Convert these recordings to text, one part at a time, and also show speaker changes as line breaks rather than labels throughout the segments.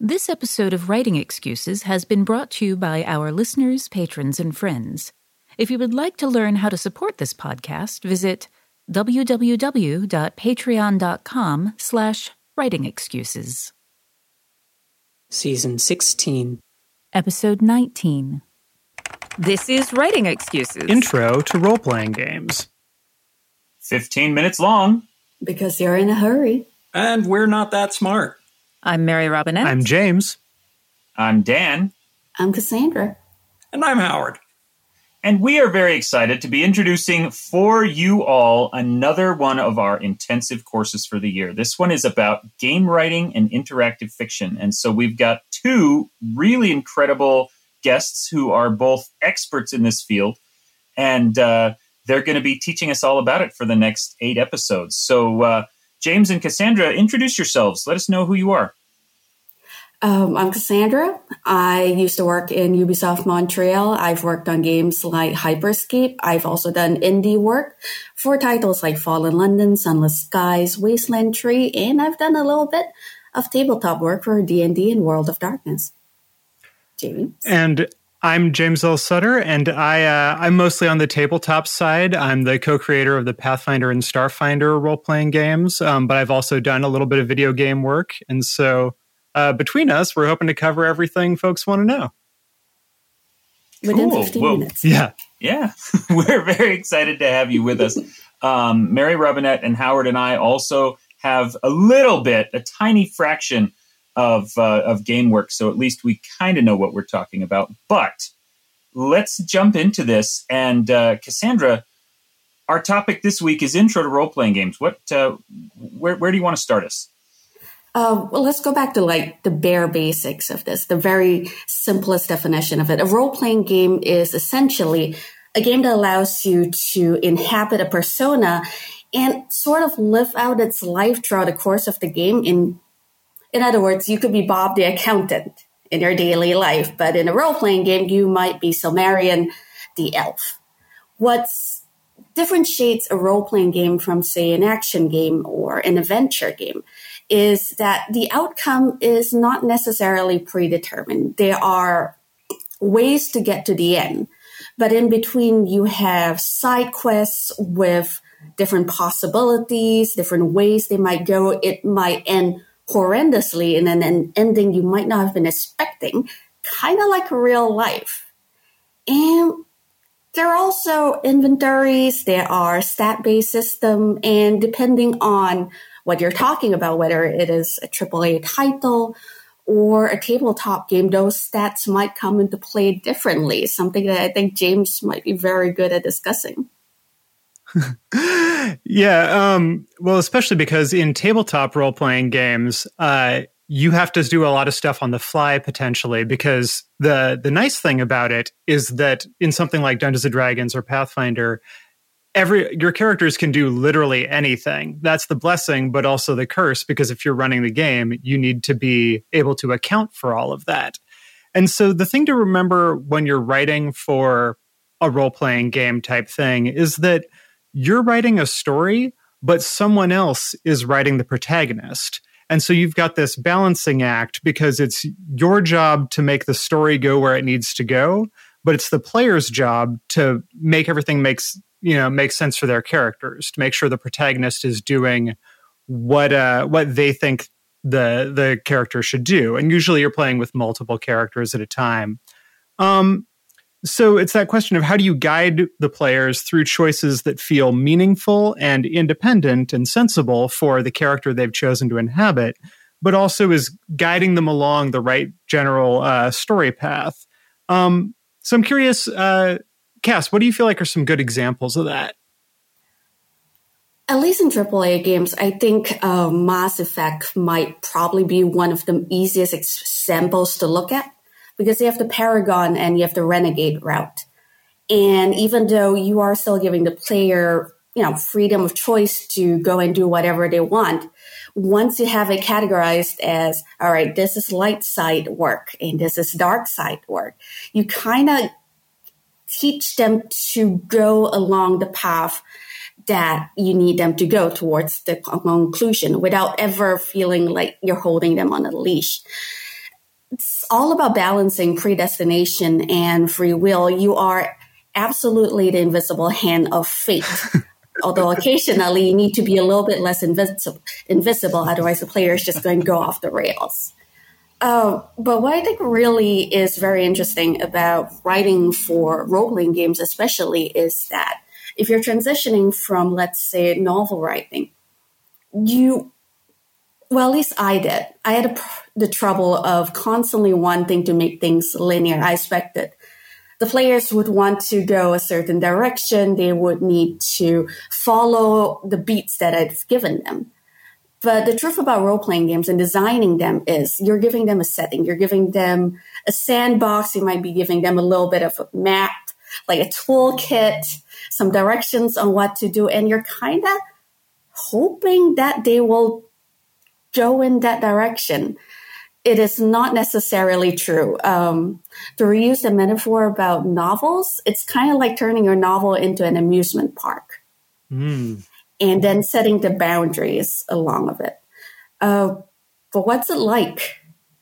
This episode of Writing Excuses has been brought to you by our listeners, patrons, and friends. If you would like to learn how to support this podcast, visit www.patreon.com slash writingexcuses.
Season 16.
Episode 19.
This is Writing Excuses.
Intro to role playing games.
15 minutes long.
Because you're in a hurry.
And we're not that smart.
I'm Mary Robinette.
I'm James.
I'm Dan.
I'm Cassandra.
And I'm Howard.
And we are very excited to be introducing for you all another one of our intensive courses for the year. This one is about game writing and interactive fiction. And so we've got two really incredible guests who are both experts in this field. And uh, they're going to be teaching us all about it for the next eight episodes. So, uh, James and Cassandra, introduce yourselves. Let us know who you are.
Um, I'm Cassandra. I used to work in Ubisoft Montreal. I've worked on games like Hyperscape. I've also done indie work for titles like Fallen London, Sunless Skies, Wasteland 3, and I've done a little bit of tabletop work for D&D and World of Darkness. James?
And I'm James L. Sutter, and I uh, I'm mostly on the tabletop side. I'm the co-creator of the Pathfinder and Starfinder role-playing games, um, but I've also done a little bit of video game work, and so uh, between us, we're hoping to cover everything folks want to know
within cool. 15 well, minutes.
Yeah,
yeah, we're very excited to have you with us. Um, Mary Robinette and Howard and I also have a little bit, a tiny fraction of uh, of game work, so at least we kind of know what we're talking about. But let's jump into this. And uh, Cassandra, our topic this week is intro to role playing games. What, uh, where, where do you want to start us?
Uh, well, let's go back to like the bare basics of this, the very simplest definition of it. A role playing game is essentially a game that allows you to inhabit a persona and sort of live out its life throughout the course of the game in in other words, you could be Bob the accountant in your daily life, but in a role playing game, you might be Silmarion the elf. What's differentiates a role playing game from, say, an action game or an adventure game is that the outcome is not necessarily predetermined. There are ways to get to the end, but in between, you have side quests with different possibilities, different ways they might go. It might end horrendously in an ending you might not have been expecting, kind of like real life. And there are also inventories, there are stat based system, and depending on what you're talking about, whether it is a AAA title or a tabletop game, those stats might come into play differently, something that I think James might be very good at discussing.
yeah. Um, well, especially because in tabletop role playing games, uh, you have to do a lot of stuff on the fly potentially because the the nice thing about it is that in something like Dungeons and Dragons or Pathfinder, every your characters can do literally anything. That's the blessing, but also the curse because if you're running the game, you need to be able to account for all of that. And so the thing to remember when you're writing for a role playing game type thing is that you're writing a story, but someone else is writing the protagonist. And so you've got this balancing act because it's your job to make the story go where it needs to go, but it's the player's job to make everything makes you know make sense for their characters, to make sure the protagonist is doing what uh, what they think the the character should do. And usually you're playing with multiple characters at a time. Um, so it's that question of how do you guide the players through choices that feel meaningful and independent and sensible for the character they've chosen to inhabit, but also is guiding them along the right general uh, story path. Um, so I'm curious, uh, Cass, what do you feel like are some good examples of that?
At least in AAA games, I think uh, Mass Effect might probably be one of the easiest examples to look at because you have the Paragon and you have the Renegade route. And even though you are still giving the player, you know, freedom of choice to go and do whatever they want, once you have it categorized as, all right, this is light side work and this is dark side work, you kind of teach them to go along the path that you need them to go towards the conclusion without ever feeling like you're holding them on a leash it's all about balancing predestination and free will. You are absolutely the invisible hand of fate. Although occasionally you need to be a little bit less invisible, invisible otherwise the player is just going to go off the rails. Uh, but what I think really is very interesting about writing for role playing games, especially, is that if you're transitioning from, let's say, novel writing, you well, at least I did. I had a, the trouble of constantly wanting to make things linear. I expected the players would want to go a certain direction. They would need to follow the beats that I've given them. But the truth about role playing games and designing them is you're giving them a setting. You're giving them a sandbox. You might be giving them a little bit of a map, like a toolkit, some directions on what to do. And you're kind of hoping that they will go in that direction. It is not necessarily true. Um, to reuse the metaphor about novels, it's kind of like turning your novel into an amusement park mm. and then setting the boundaries along of it. Uh, but what's it like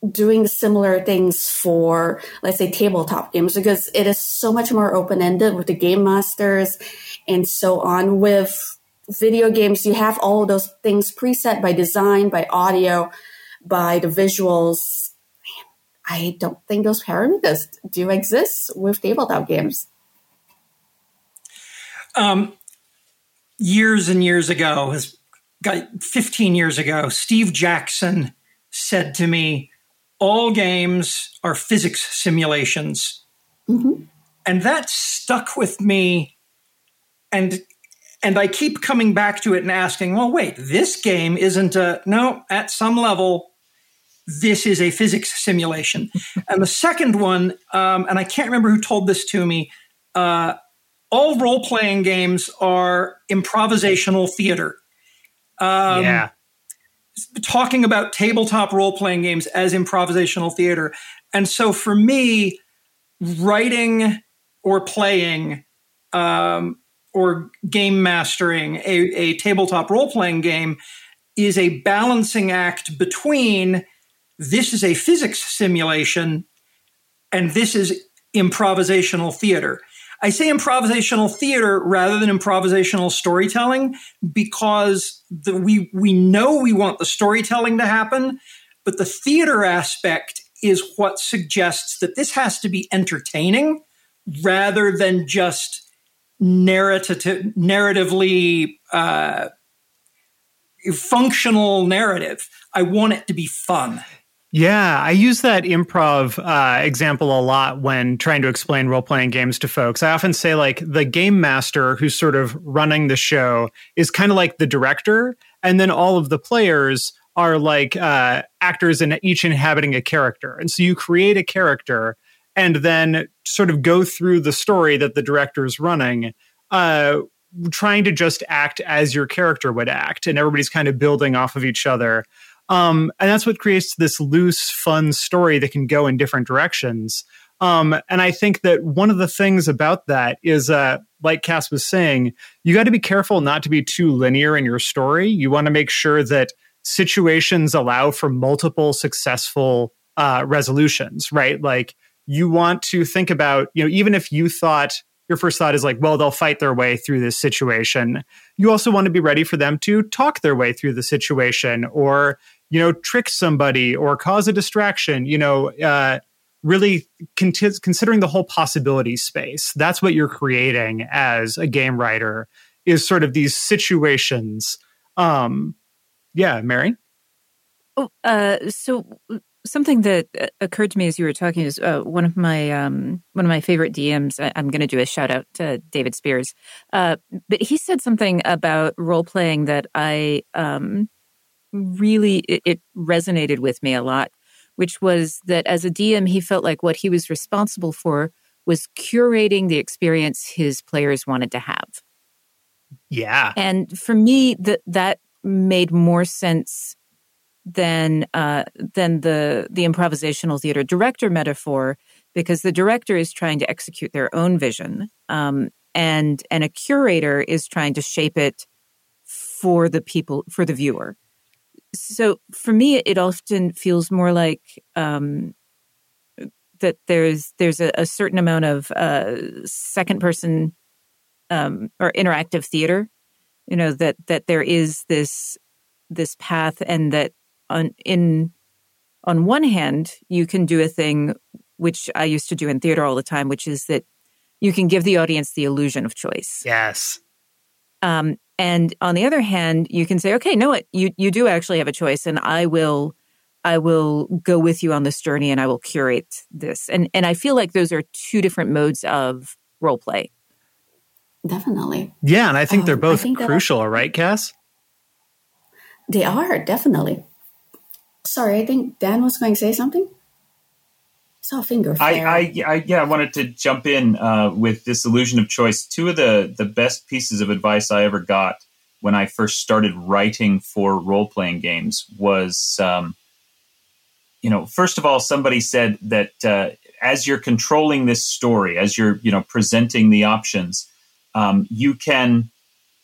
doing similar things for, let's say, tabletop games? Because it is so much more open ended with the game masters and so on. With video games, you have all those things preset by design, by audio, by the visuals. I don't think those parameters do exist with tabletop games.
Um, years and years ago, got 15 years ago, Steve Jackson said to me, all games are physics simulations. Mm-hmm. And that stuck with me. And and I keep coming back to it and asking, well, wait, this game isn't a, no, at some level, this is a physics simulation. and the second one, um, and I can't remember who told this to me, uh, all role playing games are improvisational theater. Um,
yeah.
Talking about tabletop role playing games as improvisational theater. And so for me, writing or playing um, or game mastering a, a tabletop role playing game is a balancing act between this is a physics simulation and this is improvisational theater. I say improvisational theater rather than improvisational storytelling because the, we we know we want the storytelling to happen, but the theater aspect is what suggests that this has to be entertaining rather than just narrative, narratively uh, functional narrative. I want it to be fun.
Yeah, I use that improv uh, example a lot when trying to explain role playing games to folks. I often say, like, the game master who's sort of running the show is kind of like the director, and then all of the players are like uh, actors and each inhabiting a character. And so you create a character and then sort of go through the story that the director is running, uh, trying to just act as your character would act, and everybody's kind of building off of each other. Um, and that's what creates this loose, fun story that can go in different directions. Um, and I think that one of the things about that is, uh, like Cass was saying, you got to be careful not to be too linear in your story. You want to make sure that situations allow for multiple successful uh, resolutions, right? Like you want to think about, you know, even if you thought your first thought is like, well, they'll fight their way through this situation. You also want to be ready for them to talk their way through the situation or, you know, trick somebody or cause a distraction, you know, uh, really con- considering the whole possibility space. That's what you're creating as a game writer is sort of these situations. Um, yeah, Mary.
Oh, uh, so something that uh, occurred to me as you were talking is uh, one of my um, one of my favorite DMs. I, am going to do a shout out to David Spears, uh, but he said something about role playing that I um, really it, it resonated with me a lot, which was that as a DM, he felt like what he was responsible for was curating the experience his players wanted to have.
Yeah,
and for me, that that made more sense than uh, than the the improvisational theater director metaphor because the director is trying to execute their own vision um, and and a curator is trying to shape it for the people for the viewer so for me it often feels more like um, that there's there's a, a certain amount of uh, second person um, or interactive theater you know that that there is this this path and that on in on one hand, you can do a thing which I used to do in theater all the time, which is that you can give the audience the illusion of choice.
Yes.
Um, and on the other hand, you can say, okay, no, what you you do actually have a choice, and I will I will go with you on this journey, and I will curate this. And and I feel like those are two different modes of role play.
Definitely.
Yeah, and I think um, they're both crucial, right, Cass?
They are definitely. Sorry, I think Dan was going to say something. I saw finger flare.
I, I, I yeah, I wanted to jump in uh, with this illusion of choice. Two of the the best pieces of advice I ever got when I first started writing for role playing games was, um, you know, first of all, somebody said that uh, as you're controlling this story, as you're you know presenting the options, um, you can,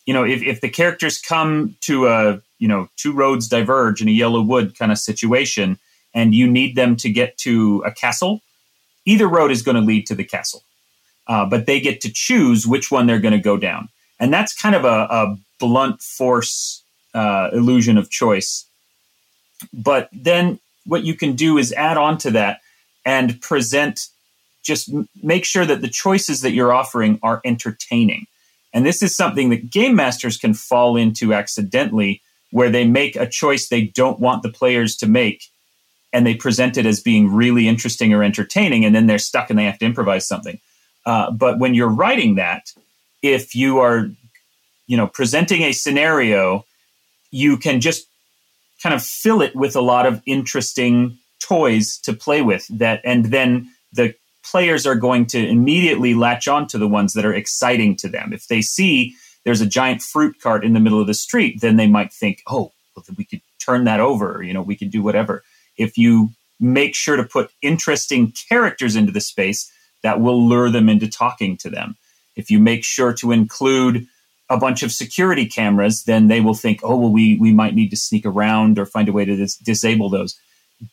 you know, if, if the characters come to a you know two roads diverge in a yellow wood kind of situation and you need them to get to a castle either road is going to lead to the castle. Uh, but they get to choose which one they're going to go down. And that's kind of a, a blunt force uh, illusion of choice. But then what you can do is add on to that and present just make sure that the choices that you're offering are entertaining. And this is something that game masters can fall into accidentally where they make a choice they don't want the players to make and they present it as being really interesting or entertaining and then they're stuck and they have to improvise something uh, but when you're writing that if you are you know presenting a scenario you can just kind of fill it with a lot of interesting toys to play with that and then the players are going to immediately latch on to the ones that are exciting to them if they see there's a giant fruit cart in the middle of the street, then they might think, oh, well, we could turn that over. You know, we could do whatever. If you make sure to put interesting characters into the space, that will lure them into talking to them. If you make sure to include a bunch of security cameras, then they will think, oh, well, we, we might need to sneak around or find a way to dis- disable those.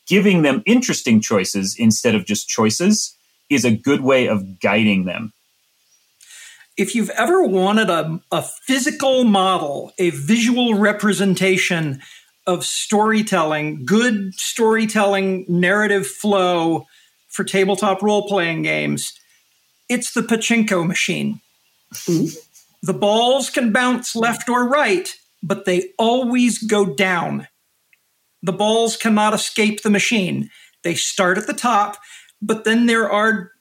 Giving them interesting choices instead of just choices is a good way of guiding them
if you've ever wanted a, a physical model, a visual representation of storytelling, good storytelling narrative flow for tabletop role playing games, it's the pachinko machine. Mm-hmm. The balls can bounce left or right, but they always go down. The balls cannot escape the machine. They start at the top, but then there are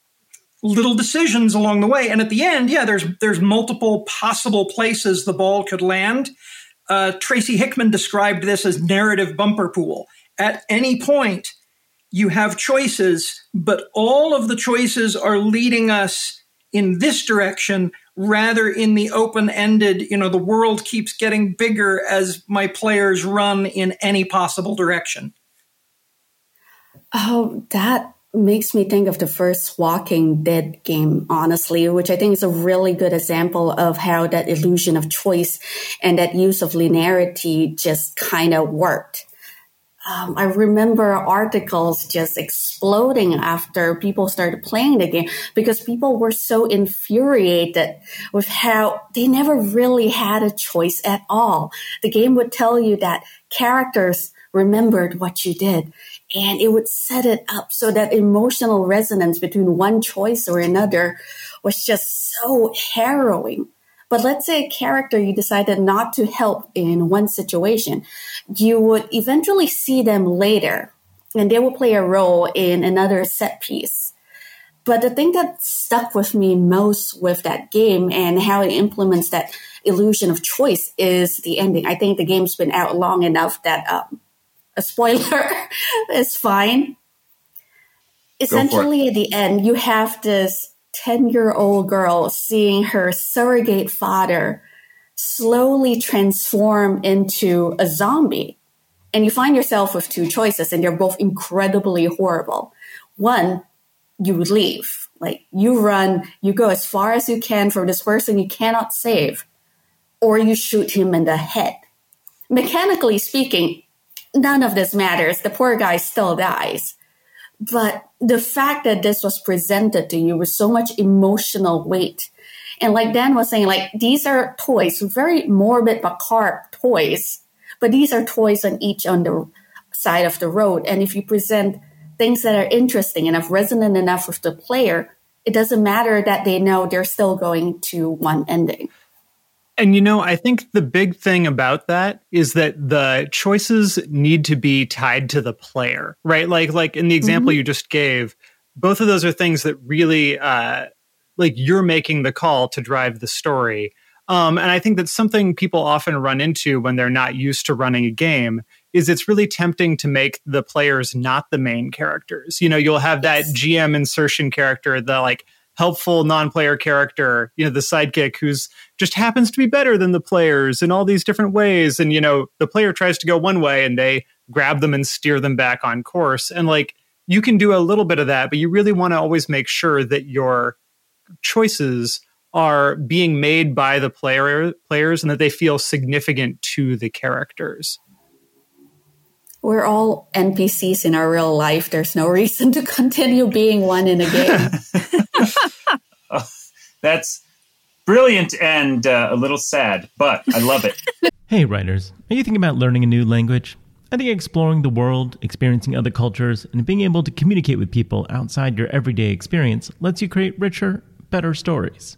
little decisions along the way. And at the end, yeah, there's there's multiple possible places the ball could land. Uh, Tracy Hickman described this as narrative bumper pool. At any point, you have choices, but all of the choices are leading us in this direction rather in the open ended, you know, the world keeps getting bigger as my players run in any possible direction.
Oh, that makes me think of the first Walking Dead game, honestly, which I think is a really good example of how that illusion of choice and that use of linearity just kind of worked. Um, I remember articles just exploding after people started playing the game because people were so infuriated with how they never really had a choice at all. The game would tell you that characters remembered what you did. And it would set it up so that emotional resonance between one choice or another was just so harrowing. But let's say a character you decided not to help in one situation, you would eventually see them later and they will play a role in another set piece. But the thing that stuck with me most with that game and how it implements that illusion of choice is the ending. I think the game's been out long enough that um, a spoiler is fine. Essentially, at the end, you have this 10 year old girl seeing her surrogate father slowly transform into a zombie. And you find yourself with two choices, and they're both incredibly horrible. One, you leave. Like you run, you go as far as you can from this person you cannot save, or you shoot him in the head. Mechanically speaking, none of this matters. The poor guy still dies. But the fact that this was presented to you with so much emotional weight. And like Dan was saying, like these are toys, very morbid, macabre toys, but these are toys on each on the side of the road. And if you present things that are interesting enough, resonant enough with the player, it doesn't matter that they know they're still going to one ending.
And you know, I think the big thing about that is that the choices need to be tied to the player, right? Like like in the example mm-hmm. you just gave, both of those are things that really uh like you're making the call to drive the story. Um, and I think that's something people often run into when they're not used to running a game is it's really tempting to make the players not the main characters. You know, you'll have that GM insertion character, the like helpful non-player character, you know, the sidekick who's just happens to be better than the players in all these different ways. And, you know, the player tries to go one way and they grab them and steer them back on course. And like you can do a little bit of that, but you really want to always make sure that your choices are being made by the player players and that they feel significant to the characters.
We're all NPCs in our real life. There's no reason to continue being one in a game.
oh, that's brilliant and uh, a little sad, but I love it.
hey, writers, are you thinking about learning a new language? I think exploring the world, experiencing other cultures, and being able to communicate with people outside your everyday experience lets you create richer, better stories.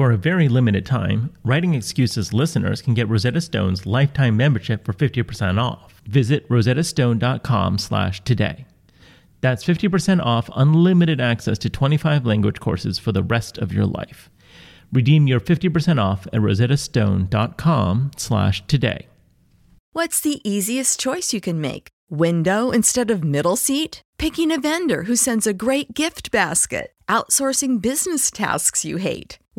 For a very limited time, Writing Excuses listeners can get Rosetta Stone's lifetime membership for 50% off. Visit rosettastone.com slash today. That's 50% off unlimited access to 25 language courses for the rest of your life. Redeem your 50% off at rosettastone.com slash today.
What's the easiest choice you can make? Window instead of middle seat? Picking a vendor who sends a great gift basket? Outsourcing business tasks you hate?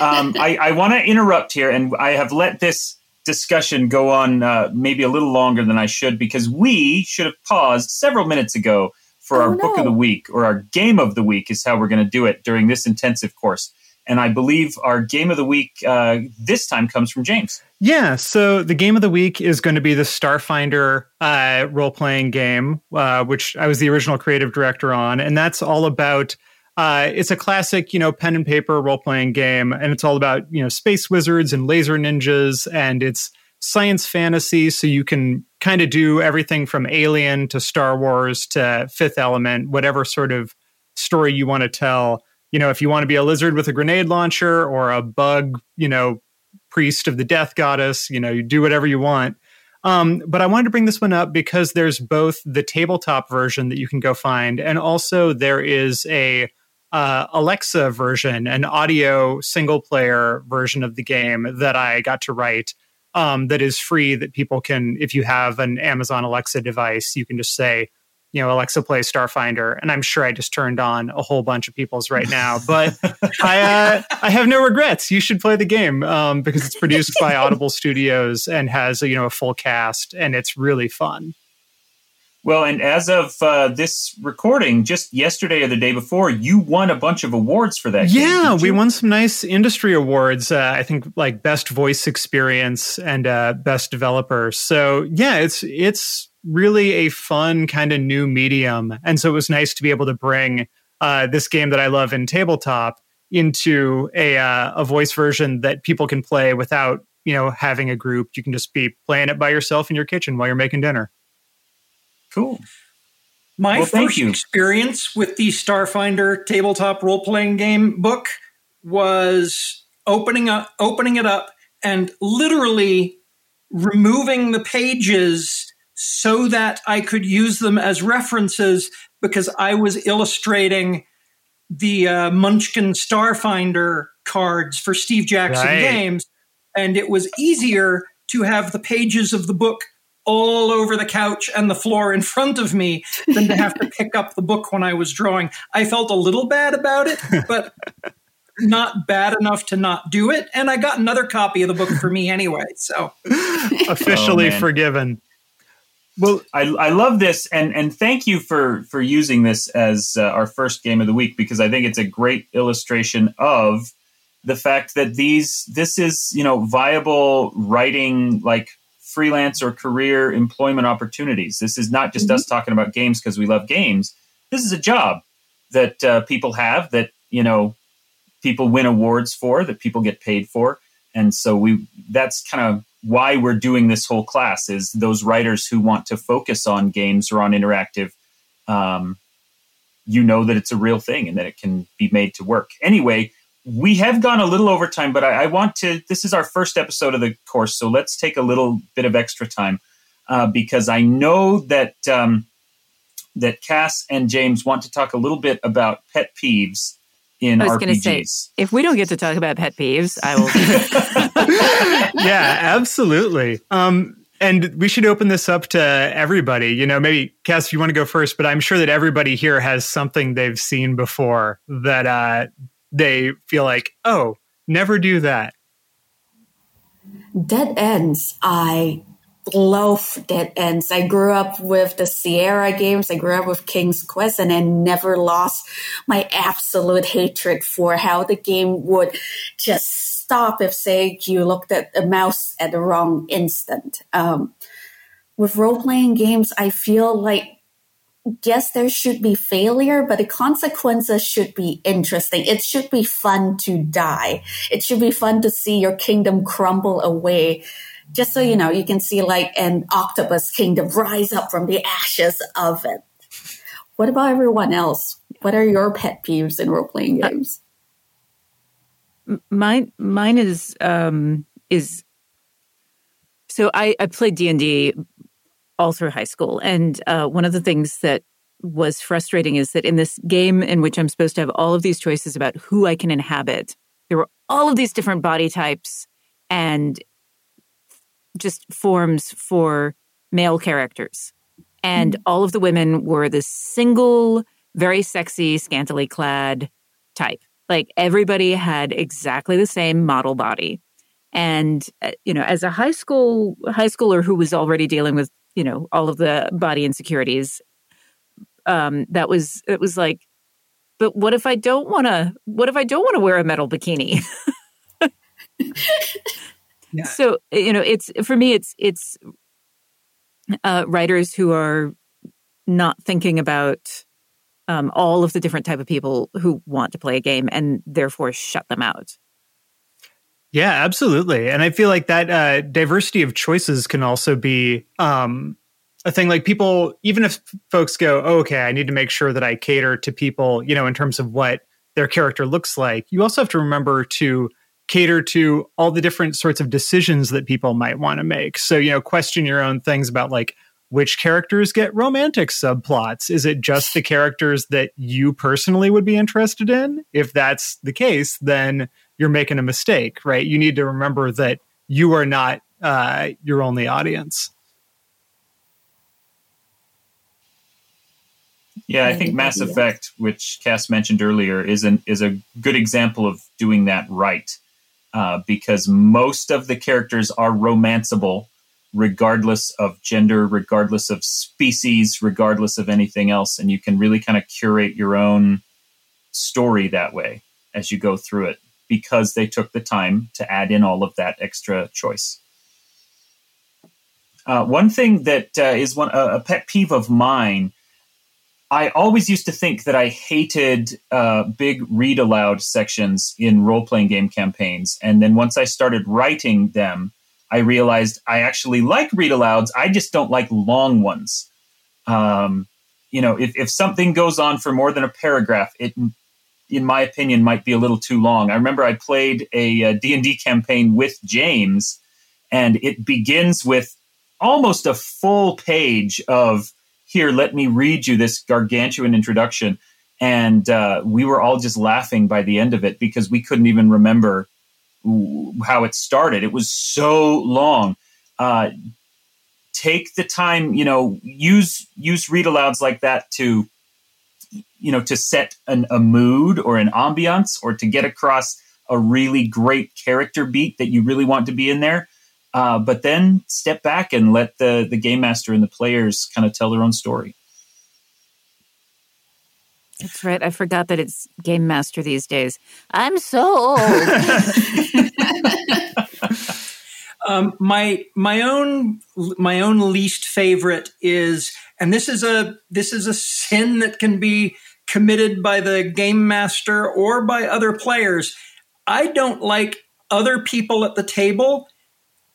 um, I, I want to interrupt here, and I have let this discussion go on uh, maybe a little longer than I should because we should have paused several minutes ago for oh, our no. book of the week or our game of the week is how we're going to do it during this intensive course. And I believe our game of the week uh, this time comes from James.
Yeah, so the game of the week is going to be the Starfinder uh, role playing game, uh, which I was the original creative director on. And that's all about uh, it's a classic, you know, pen and paper role playing game, and it's all about you know space wizards and laser ninjas, and it's science fantasy. So you can kind of do everything from Alien to Star Wars to Fifth Element, whatever sort of story you want to tell. You know, if you want to be a lizard with a grenade launcher or a bug, you know, priest of the death goddess, you know, you do whatever you want. Um, but I wanted to bring this one up because there's both the tabletop version that you can go find, and also there is a uh, Alexa version, an audio single player version of the game that I got to write um, that is free that people can, if you have an Amazon Alexa device, you can just say, you know, Alexa play Starfinder. And I'm sure I just turned on a whole bunch of people's right now, but I, uh, I have no regrets. You should play the game um, because it's produced by Audible Studios and has, a, you know, a full cast and it's really fun.
Well, and as of uh, this recording, just yesterday or the day before, you won a bunch of awards for that.
Yeah, game, we won some nice industry awards. Uh, I think like best voice experience and uh, best developer. So yeah, it's it's really a fun kind of new medium, and so it was nice to be able to bring uh, this game that I love in tabletop into a uh, a voice version that people can play without you know having a group. You can just be playing it by yourself in your kitchen while you're making dinner.
Cool.
My well, first experience with the Starfinder tabletop role playing game book was opening up, opening it up, and literally removing the pages so that I could use them as references because I was illustrating the uh, Munchkin Starfinder cards for Steve Jackson right. Games, and it was easier to have the pages of the book all over the couch and the floor in front of me than to have to pick up the book when I was drawing. I felt a little bad about it, but not bad enough to not do it. And I got another copy of the book for me anyway. So
officially oh, forgiven.
Well, I, I love this, and and thank you for for using this as uh, our first game of the week because I think it's a great illustration of the fact that these this is you know viable writing like freelance or career employment opportunities. This is not just mm-hmm. us talking about games because we love games. This is a job that uh, people have that you know people win awards for, that people get paid for, and so we that's kind of why we're doing this whole class is those writers who want to focus on games or on interactive. Um, you know that it's a real thing and that it can be made to work. Anyway, we have gone a little over time, but I, I, want to. This is our first episode of the course, so let's take a little bit of extra time uh, because I know that um, that Cass and James want to talk a little bit about pet peeves in I was going to say,
if we don't get to talk about pet peeves, I
will. yeah, absolutely. Um, and we should open this up to everybody. You know, maybe Cass, if you want to go first, but I'm sure that everybody here has something they've seen before that uh, they feel like, oh, never do that.
Dead ends. I love dead ends. I grew up with the Sierra games. I grew up with King's Quest and I never lost my absolute hatred for how the game would just stop if, say, you looked at a mouse at the wrong instant. Um, with role playing games, I feel like yes, there should be failure, but the consequences should be interesting. It should be fun to die. It should be fun to see your kingdom crumble away. Just so you know, you can see like an octopus kingdom rise up from the ashes of it. What about everyone else? What are your pet peeves in role playing games?
mine mine is um is so I, I played D and D all through high school, and uh, one of the things that was frustrating is that in this game in which I'm supposed to have all of these choices about who I can inhabit, there were all of these different body types and just forms for male characters. And mm-hmm. all of the women were this single, very sexy, scantily clad type. Like everybody had exactly the same model body. And, uh, you know, as a high school, high schooler who was already dealing with, you know, all of the body insecurities, um, that was, it was like, but what if I don't want to, what if I don't want to wear a metal bikini? yeah. So, you know, it's, for me, it's, it's, uh, writers who are not thinking about um, all of the different type of people who want to play a game and therefore shut them out.
Yeah, absolutely. And I feel like that uh, diversity of choices can also be um, a thing. Like people, even if folks go, oh, okay, I need to make sure that I cater to people, you know, in terms of what their character looks like, you also have to remember to cater to all the different sorts of decisions that people might want to make. So, you know, question your own things about like, which characters get romantic subplots? Is it just the characters that you personally would be interested in? If that's the case, then you're making a mistake, right? You need to remember that you are not uh, your only audience.
Yeah, I think Mass Effect, which Cass mentioned earlier, is an is a good example of doing that right, uh, because most of the characters are romanceable regardless of gender, regardless of species, regardless of anything else. And you can really kind of curate your own story that way as you go through it because they took the time to add in all of that extra choice. Uh, one thing that uh, is one a pet peeve of mine. I always used to think that I hated uh, big read aloud sections in role playing game campaigns, and then once I started writing them, I realized I actually like read alouds. I just don't like long ones. Um, you know, if, if something goes on for more than a paragraph, it, in my opinion, might be a little too long. I remember I played a, a D&D campaign with James, and it begins with almost a full page of, here, let me read you this gargantuan introduction. And uh, we were all just laughing by the end of it because we couldn't even remember how it started. It was so long. Uh, take the time, you know, use use read alouds like that to, you know, to set an, a mood or an ambiance or to get across a really great character beat that you really want to be in there. Uh, but then step back and let the the game master and the players kind of tell their own story.
That's right. I forgot that it's Game Master these days. I'm so old.
um, my my own my own least favorite is, and this is a this is a sin that can be committed by the game master or by other players. I don't like other people at the table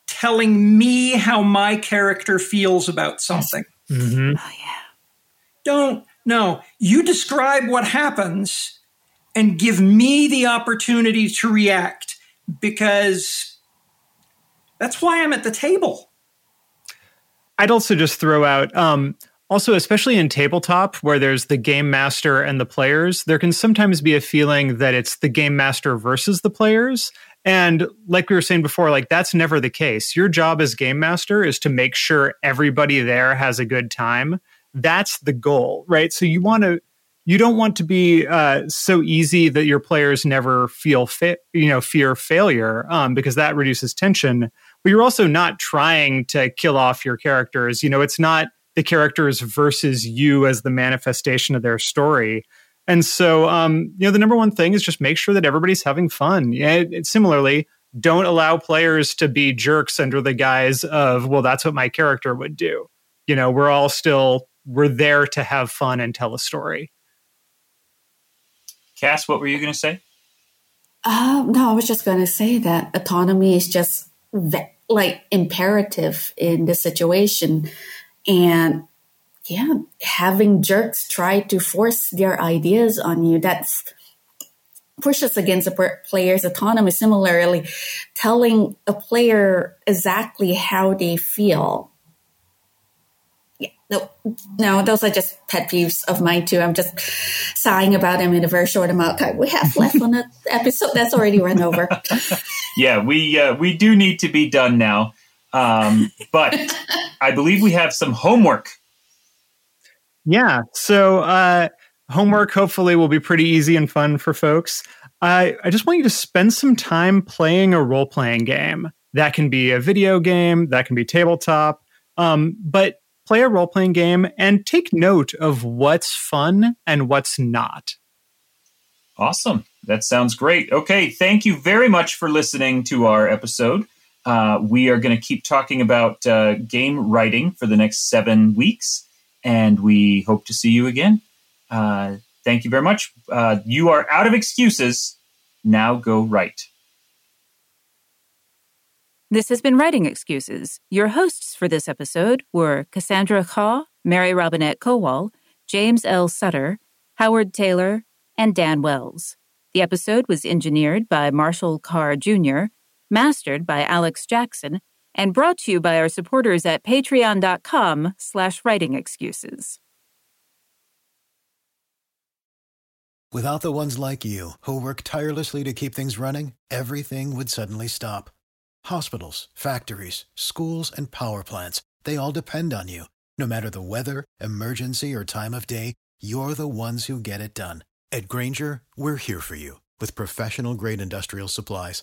telling me how my character feels about something.
Mm-hmm.
Oh yeah.
Don't no, you describe what happens and give me the opportunity to react because that's why I'm at the table.
I'd also just throw out um, also, especially in tabletop where there's the game master and the players, there can sometimes be a feeling that it's the game master versus the players. And like we were saying before, like that's never the case. Your job as game master is to make sure everybody there has a good time that's the goal, right? So you want to you don't want to be uh, so easy that your players never feel fa- you know fear failure um, because that reduces tension. But you're also not trying to kill off your characters. You know, it's not the characters versus you as the manifestation of their story. And so, um, you know, the number one thing is just make sure that everybody's having fun. Yeah, it, it, similarly, don't allow players to be jerks under the guise of, well, that's what my character would do. You know, we're all still we're there to have fun and tell a story.
Cass, what were you going to say?
Uh, no, I was just going to say that autonomy is just ve- like imperative in this situation. And yeah, having jerks try to force their ideas on you, that's pushes against a player's autonomy. Similarly, telling a player exactly how they feel. Yeah, no, no, those are just pet peeves of mine too. I'm just sighing about them in a very short amount of time we have left on the episode that's already run over.
yeah, we uh, we do need to be done now, um, but I believe we have some homework.
Yeah, so. Uh, homework hopefully will be pretty easy and fun for folks. I, I just want you to spend some time playing a role playing game. That can be a video game, that can be tabletop, um, but play a role playing game and take note of what's fun and what's not.
Awesome. That sounds great. Okay. Thank you very much for listening to our episode. Uh, we are going to keep talking about uh, game writing for the next seven weeks, and we hope to see you again. Uh, thank you very much. Uh, you are out of excuses. Now go write.
This has been Writing Excuses. Your hosts for this episode were Cassandra Khaw, Mary Robinette Kowal, James L. Sutter, Howard Tayler, and Dan Wells. The episode was engineered by Marshall Carr Jr., mastered by Alex Jackson, and brought to you by our supporters at patreon.com slash writing excuses.
Without the ones like you, who work tirelessly to keep things running, everything would suddenly stop. Hospitals, factories, schools, and power plants, they all depend on you. No matter the weather, emergency, or time of day, you're the ones who get it done. At Grainger, we're here for you with professional grade industrial supplies.